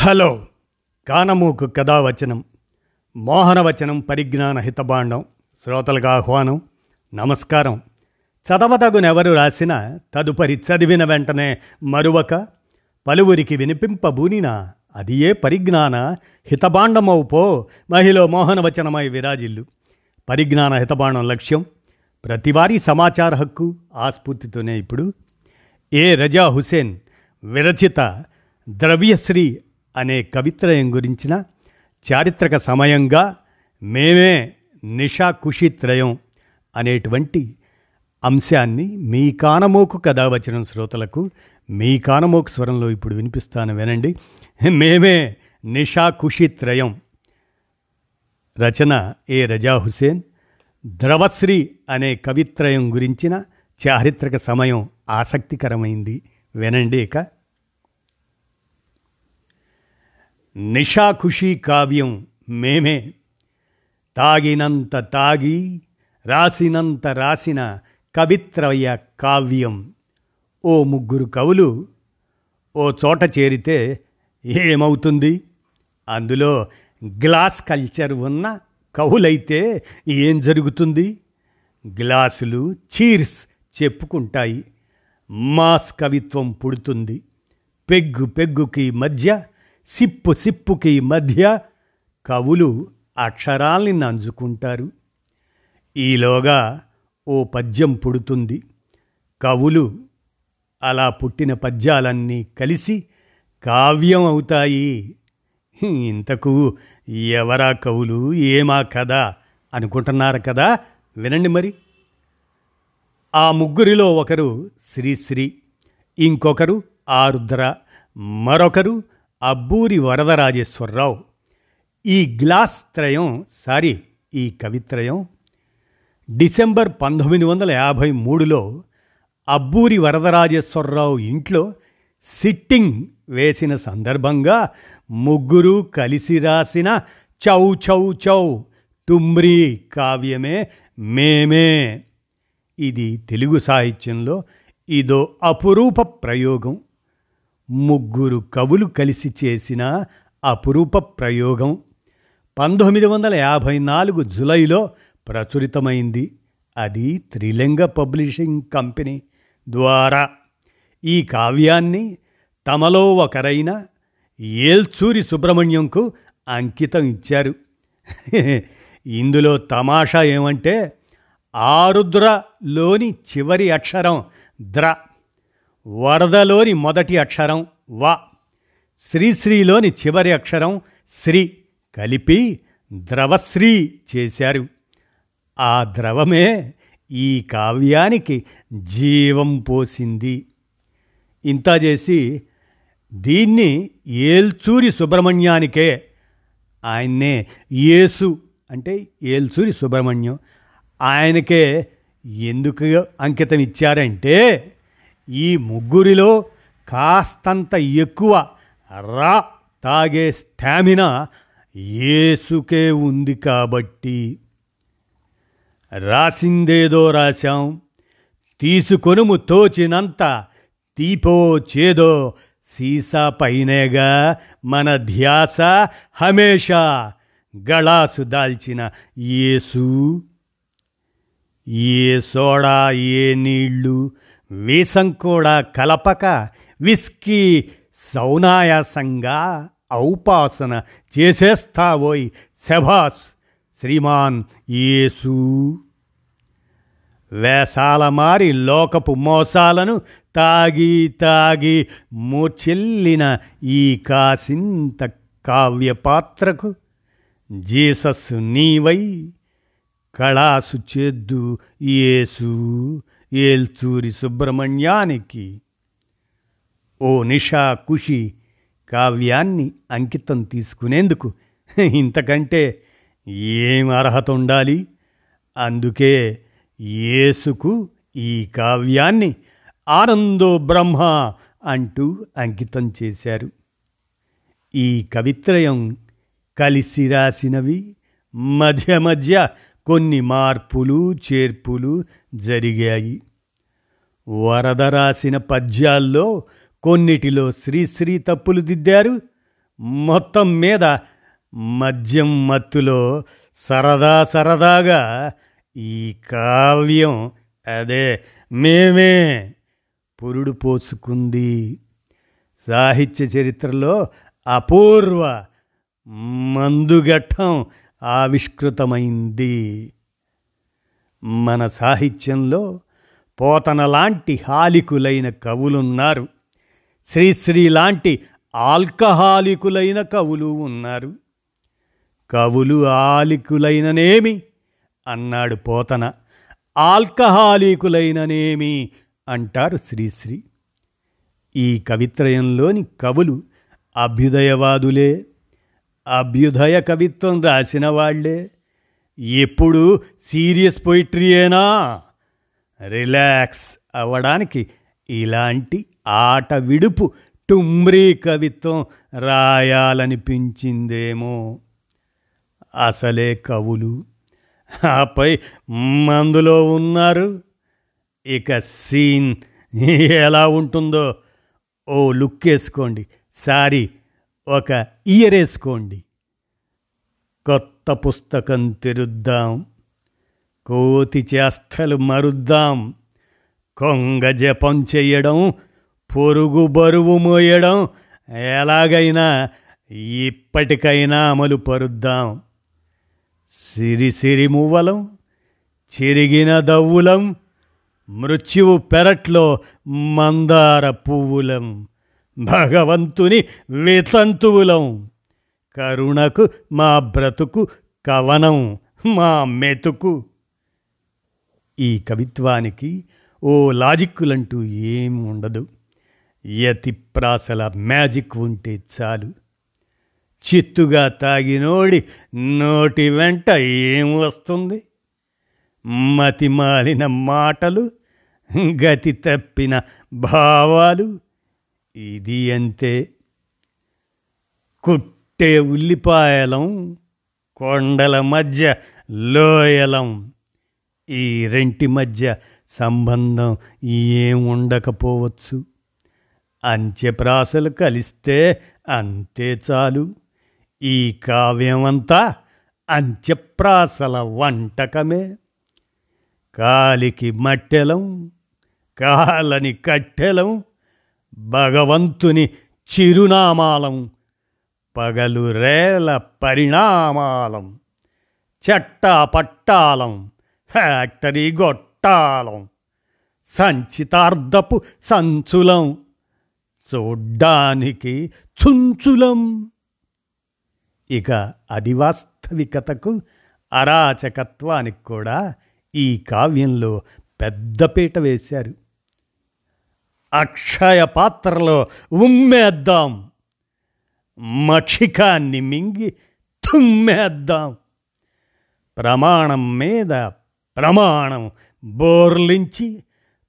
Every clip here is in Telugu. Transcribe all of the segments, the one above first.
హలో. కానమూకు కథావచనం మోహనవచనం పరిజ్ఞాన హితబాండం శ్రోతలకు ఆహ్వానం నమస్కారం. చదవదగునెవరు రాసిన తదుపరి చదివిన వెంటనే మరువక పలువురికి వినిపింపబూనినా అది ఏ పరిజ్ఞాన హితభాండమవు పో మహిళ మోహనవచనమై విరాజిల్లు. పరిజ్ఞాన హితబాండం లక్ష్యం ప్రతివారీ సమాచార హక్కు ఆస్ఫూర్తితోనే ఇప్పుడు. ఏ రజా హుసేన్ విరచిత ద్రవ్యశ్రీ అనే కవిత్రయం గురించిన చారిత్రక సమయంగా మేమే నిషా కుషిత్రయం అనేటువంటి అంశాన్ని మీ కానమోకు కథ వచ్చిన శ్రోతలకు మీ కానమోకు స్వరంలో ఇప్పుడు వినిపిస్తాను వినండి. మేమే నిషా కుషిత్రయం రచన ఏ రజా హుసేన్. ద్రవశ్రీ అనే కవిత్రయం గురించిన చారిత్రక సమయం ఆసక్తికరమైంది. వినండి ఇక. నిషాఖుషి కావ్యం మేమే. తాగినంత తాగి రాసినంత రాసిన కవిత్రయ కావ్యం. ఓ ముగ్గురు కవులు ఓ చోట చేరితే ఏమవుతుంది? అందులో గ్లాస్ కల్చర్ ఉన్న కవులైతే ఏం జరుగుతుంది? గ్లాసులు చీర్స్ చెప్పుకుంటాయి. మాస్ కవిత్వం పుడుతుంది. పెగ్గు పెగ్గుకి మధ్య సిప్పు సిప్పుకి మధ్య కవులు అక్షరాల్ని నంజుకుంటారు. ఈలోగా ఓ పద్యం పుడుతుంది. కవులు అలా పుట్టిన పద్యాలన్నీ కలిసి కావ్యం అవుతాయి. ఇంతకు ఎవరా కవులు? ఏమా కదా అనుకుంటున్నారు కదా? వినండి మరి. ఆ ముగ్గురిలో ఒకరు శ్రీశ్రీ ఇంకొకరు ఆరుద్ర మరొకరు అబ్బూరి వరదరాజేశ్వరరావు. ఈ గ్లాస్ త్రయం సారీ ఈ కవిత్రయం డిసెంబర్ పంతొమ్మిది వందల యాభై మూడులో అబ్బూరి వరదరాజేశ్వరరావు ఇంట్లో సిట్టింగ్ వేసిన సందర్భంగా ముగ్గురు కలిసి రాసిన చౌ చౌ చౌ టుమ్రీ కావ్యమే మేమే. ఇది తెలుగు సాహిత్యంలో ఇదో అపురూప ప్రయోగం. ముగ్గురు కవులు కలిసి చేసిన అపురూప ప్రయోగం పంతొమ్మిది వందల యాభై నాలుగు జులైలో ప్రచురితమైంది. అది త్రిలింగ పబ్లిషింగ్ కంపెనీ ద్వారా. ఈ కావ్యాన్ని తమలో ఒకరైన ఏల్చూరి సుబ్రహ్మణ్యంకు అంకితం ఇచ్చారు. ఇందులో తమాషా ఏమంటే ఆరుద్రలోని చివరి అక్షరం ద్ర వరదలోని మొదటి అక్షరం వ. శ్రీశ్రీలోని చివరి అక్షరం శ్రీ కలిపి ద్రవశ్రీ చేశారు. ఆ ద్రవమే ఈ కావ్యానికి జీవం పోసింది. ఇంత చేసి దీన్ని ఏల్చూరి సుబ్రహ్మణ్యానికే ఆయన్నే యేసు అంటే ఏల్చూరి సుబ్రహ్మణ్యం ఆయనకే ఎందుకు అంకితం ఇచ్చారంటే ఈ ముగ్గురిలో కాస్తంత ఎక్కువ రా తాగే స్టామినా ఏసుకే ఉంది కాబట్టి. రాసిందేదో రాశాం తీసుకొనుము తోచినంత తీపో చేదో సీసా పైనేగా మన ధ్యాస హమేషా గళాసు దాల్చిన ఏసు ఏ సోడా ఏ నీళ్ళు వీసం కూడా కలపక విస్కీ సౌనాయాసంగా ఔపాసన చేసేస్తావోయ్ శభాస్ శ్రీమాన్ యేసు. వేసాల మారి లోకపు మోసాలను తాగి తాగి మూర్చెల్లిన ఈ కాసింత కావ్యపాత్రకు జీసస్ నీవై కళాసు చేద్దు యేసు. ఏల్చూరి సుబ్రహ్మణ్యానికి. ఓ నిషా కుషి కావ్యాన్ని అంకితం తీసుకునేందుకు ఇంతకంటే ఏం అర్హత ఉండాలి? అందుకే యేసుకు ఈ కావ్యాన్ని ఆనందో బ్రహ్మ అంటూ అంకితం చేశారు. ఈ కవిత్రయం కలిసి రాసినవి మధ్య మధ్య కొన్ని మార్పులు చేర్పులు జరిగాయి. వరద రాసిన పద్యాల్లో కొన్నిటిలో శ్రీశ్రీ తప్పులు దిద్దారు. మొత్తం మీద మద్యం మత్తులో సరదా సరదాగా ఈ కావ్యం అదే మేమే పురుడు పోసుకుంది. సాహిత్య చరిత్రలో అపూర్వ మందుఘట్టం ఆవిష్కృతమైంది. మన సాహిత్యంలో పోతన లాంటి హాలికులైన కవులున్నారు. శ్రీశ్రీ లాంటి ఆల్కహాలికులైన కవులు ఉన్నారు. కవులు ఆలికులైననేమి? అన్నాడు పోతన. ఆల్కహాలికులైననేమి? అంటారు శ్రీశ్రీ. ఈ కవిత్రయంలోని కవులు అభ్యుదయవాదులే. అభ్యుదయ కవిత్వం రాసిన వాళ్ళే. ఎప్పుడు సీరియస్ పొయిట్రీయేనా? రిలాక్స్ అవ్వడానికి ఇలాంటి ఆట విడుపు టుమ్రీ కవిత్వం రాయాలనిపించిందేమో. అసలే కవులు. ఆపై మందులో ఉన్నారు. ఇక సీన్ ఎలా ఉంటుందో ఓ లుక్ వేసుకోండి. సారీ ఒక ఇయర్ వేసుకోండి. కొత్త పుస్తకం తెరుద్దాం. కోతి చేష్టలు మరుద్దాం. కొంగ జపం చెయ్యడం పొరుగు బరువు మోయడం ఎలాగైనా ఇప్పటికైనా అమలు పరుద్దాం. సిరి సిరి మువ్వలం చిరిగిన దవ్వులం మృత్యువు పెరట్లో మందార పువ్వులం భగవంతుని వితంతువులం. కరుణకు మా బ్రతుకు కవనం మా మెతుకు. ఈ కవిత్వానికి ఓ లాజిక్కులంటూ ఏం ఉండదు యతి ప్రాసల మ్యాజిక్ ఉంటే చాలు. చిత్తుగా తాగినోడి నోటి వెంట ఏం వస్తుంది? మతిమాలిన మాటలు గతి తప్పిన భావాలు ఇది అంతే. కుట్టే ఉల్లిపాయలం కొండల మధ్య లోయలం. ఈ రెంటి మధ్య సంబంధం ఏం ఉండకపోవచ్చు? అంత్యప్రాసలు కలిస్తే అంతే చాలు. ఈ కావ్యమంతా అంత్యప్రాసల వంటకమే. కాలికి మట్టెలం కాలని కట్టెలం భగవంతుని చిరునామాలం. పగలు రేల పరిణామాలం చెట్ట పట్టాలం ఫ్యాక్టరీ గొట్టాలం సంచితార్ధపు సంచులం చూడ్డానికి చుంచులం. ఇక అది వాస్తవికతకు అరాచకత్వానికి కూడా ఈ కావ్యంలో పెద్దపీట వేశారు. అక్షయ పాత్రలో ఉమ్మేద్దాం. మక్షికాన్ని మింగి తుమ్మేద్దాం. ప్రమాణం మీద ప్రమాణం బోర్లించి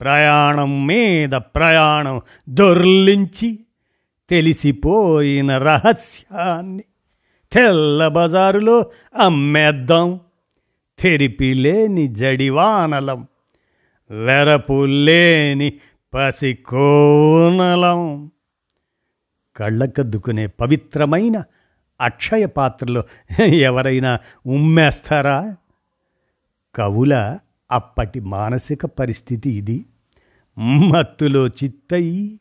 ప్రయాణం మీద ప్రయాణం దొర్లించి తెలిసిపోయిన రహస్యాన్ని తెల్ల బజారులో అమ్మేద్దాం తెరిపిలేని జడివానలం వెరపు లేని పసికోనలం. కళ్ళకద్దుకునే పవిత్రమైన అక్షయ పాత్రలో ఎవరైనా ఉమ్మేస్తారా? కవుల అప్పటి మానసిక పరిస్థితి ఇది. మత్తులో చిత్తయి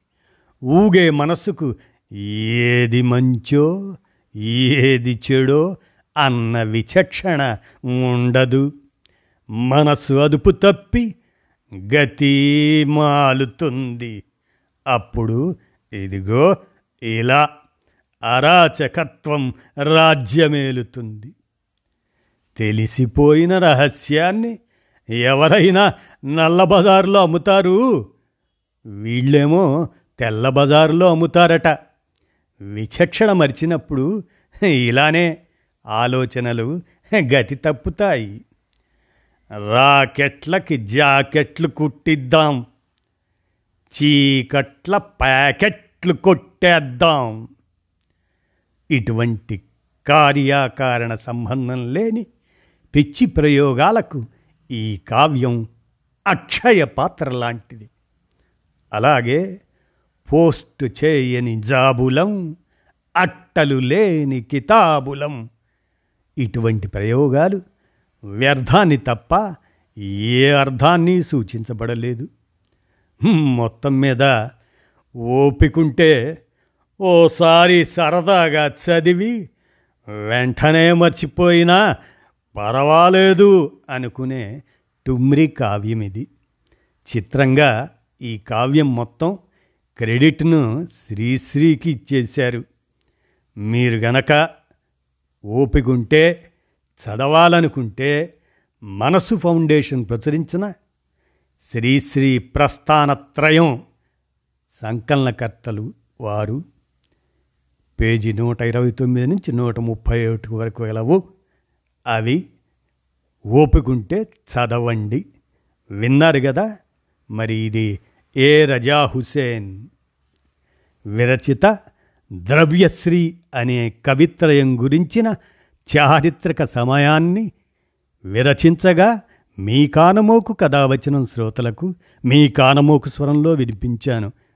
ఊగే మనసుకు ఏది మంచో ఏది చెడో అన్న విచక్షణ ఉండదు. మనసు అదుపు తప్పి గతి మాలుతుంది. అప్పుడు ఇదిగో ఇలా అరాచకత్వం రాజ్యమేలుతుంది. తెలిసిపోయిన రహస్యాన్ని ఎవరైనా నల్ల బజారులో అమ్ముతారు? వీళ్ళేమో తెల్ల బజారులో అమ్ముతారట. విచక్షణ మరిచినప్పుడు ఇలానే ఆలోచనలు గతి తప్పుతాయి. రాకెట్లకి జాకెట్లు కుట్టిద్దాం. చీకట్ల ప్యాకెట్ చెట్లు కొట్టేద్దాం. ఇటువంటి కార్యాకారణ సంబంధం లేని పిచ్చి ప్రయోగాలకు ఈ కావ్యం అక్షయ పాత్ర లాంటిది. అలాగే పోస్ట్ చేయని జాబులం అట్టలు లేని కితాబులం. ఇటువంటి ప్రయోగాలు వ్యర్థాన్ని తప్ప ఏ అర్థాన్ని సూచించబడలేదు. మొత్తం మీద ఓపికంటే ఓసారి సరదాగా చదివి వెంటనే మర్చిపోయినా పర్వాలేదు అనుకునే టుమ్రి కావ్యం ఇది చిత్రంగా ఈ కావ్యం మొత్తం క్రెడిట్ను శ్రీశ్రీకి ఇచ్చేశారు. మీరు గనక ఓపికంటే చదవాలనుకుంటే మనసు ఫౌండేషన్ ప్రచురించిన శ్రీశ్రీ ప్రస్థానత్రయం సంకలనకర్తలు వారు. పేజీ నూట ఇరవై తొమ్మిది నుంచి నూట ముప్పై ఒకటి వరకు గలవు అవి ఓపికంటే చదవండి. విన్నారు కదా మరి ఇది ఏ రజా హుసేన్? విరచిత ద్రవ్యశ్రీ అనే కవిత్రయం గురించిన చారిత్రక సమయాన్ని విరచించగా మీ కానమోకు కథావచనం శ్రోతలకు మీ కానమోకు స్వరంలో వినిపించాను.